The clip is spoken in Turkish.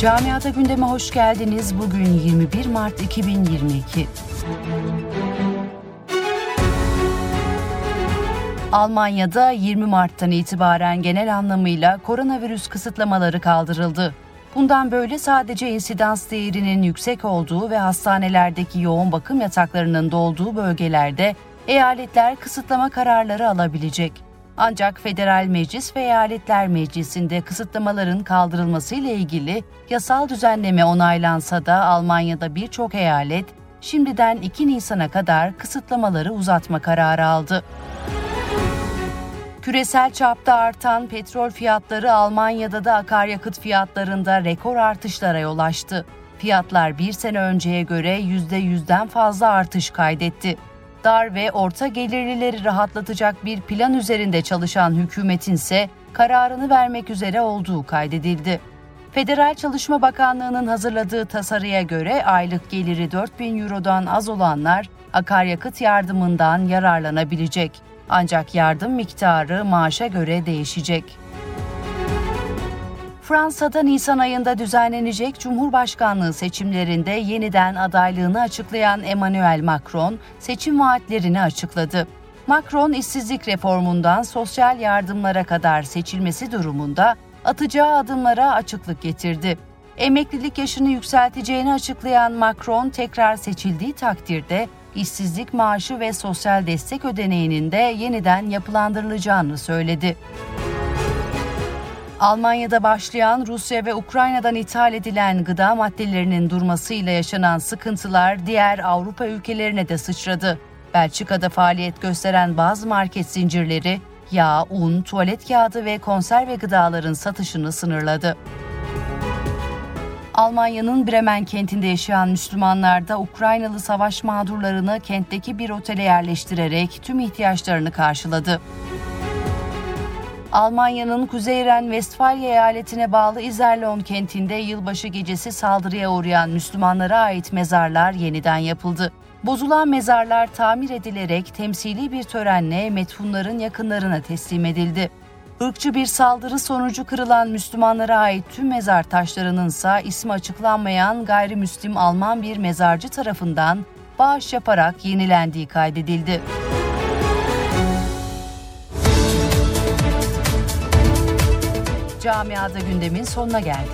Camiada gündeme hoş geldiniz. Bugün 21 Mart 2022. Almanya'da 20 Mart'tan itibaren genel anlamıyla koronavirüs kısıtlamaları kaldırıldı. Bundan böyle sadece insidans değerinin yüksek olduğu ve hastanelerdeki yoğun bakım yataklarının dolduğu bölgelerde eyaletler kısıtlama kararları alabilecek. Ancak Federal Meclis ve Eyaletler Meclisi'nde kısıtlamaların kaldırılması ile ilgili yasal düzenleme onaylansa da Almanya'da birçok eyalet şimdiden 2 Nisan'a kadar kısıtlamaları uzatma kararı aldı. Küresel çapta artan petrol fiyatları Almanya'da da akaryakıt fiyatlarında rekor artışlara yol açtı. Fiyatlar bir sene önceye göre %100'den fazla artış kaydetti. Dar ve orta gelirlileri rahatlatacak bir plan üzerinde çalışan hükümetin ise kararını vermek üzere olduğu kaydedildi. Federal Çalışma Bakanlığı'nın hazırladığı tasarıya göre aylık geliri 4000 Euro'dan az olanlar akaryakıt yardımından yararlanabilecek. Ancak yardım miktarı maaşa göre değişecek. Fransa'da Nisan ayında düzenlenecek Cumhurbaşkanlığı seçimlerinde yeniden adaylığını açıklayan Emmanuel Macron seçim vaatlerini açıkladı. Macron işsizlik reformundan sosyal yardımlara kadar seçilmesi durumunda atacağı adımlara açıklık getirdi. Emeklilik yaşını yükselteceğini açıklayan Macron tekrar seçildiği takdirde işsizlik maaşı ve sosyal destek ödeneğinin de yeniden yapılandırılacağını söyledi. Almanya'da başlayan Rusya ve Ukrayna'dan ithal edilen gıda maddelerinin durmasıyla yaşanan sıkıntılar diğer Avrupa ülkelerine de sıçradı. Belçika'da faaliyet gösteren bazı market zincirleri yağ, un, tuvalet kağıdı ve konserve gıdaların satışını sınırladı. Almanya'nın Bremen kentinde yaşayan Müslümanlar da Ukraynalı savaş mağdurlarını kentteki bir otele yerleştirerek tüm ihtiyaçlarını karşıladı. Almanya'nın Kuzey Ren-Vestfalya eyaletine bağlı Izerlon kentinde yılbaşı gecesi saldırıya uğrayan Müslümanlara ait mezarlar yeniden yapıldı. Bozulan mezarlar tamir edilerek temsili bir törenle metfunların yakınlarına teslim edildi. Irkçı bir saldırı sonucu kırılan Müslümanlara ait tüm mezar taşlarının ise ismi açıklanmayan gayrimüslim Alman bir mezarcı tarafından bağış yaparak yenilendiği kaydedildi. Camiada gündemin sonuna geldik.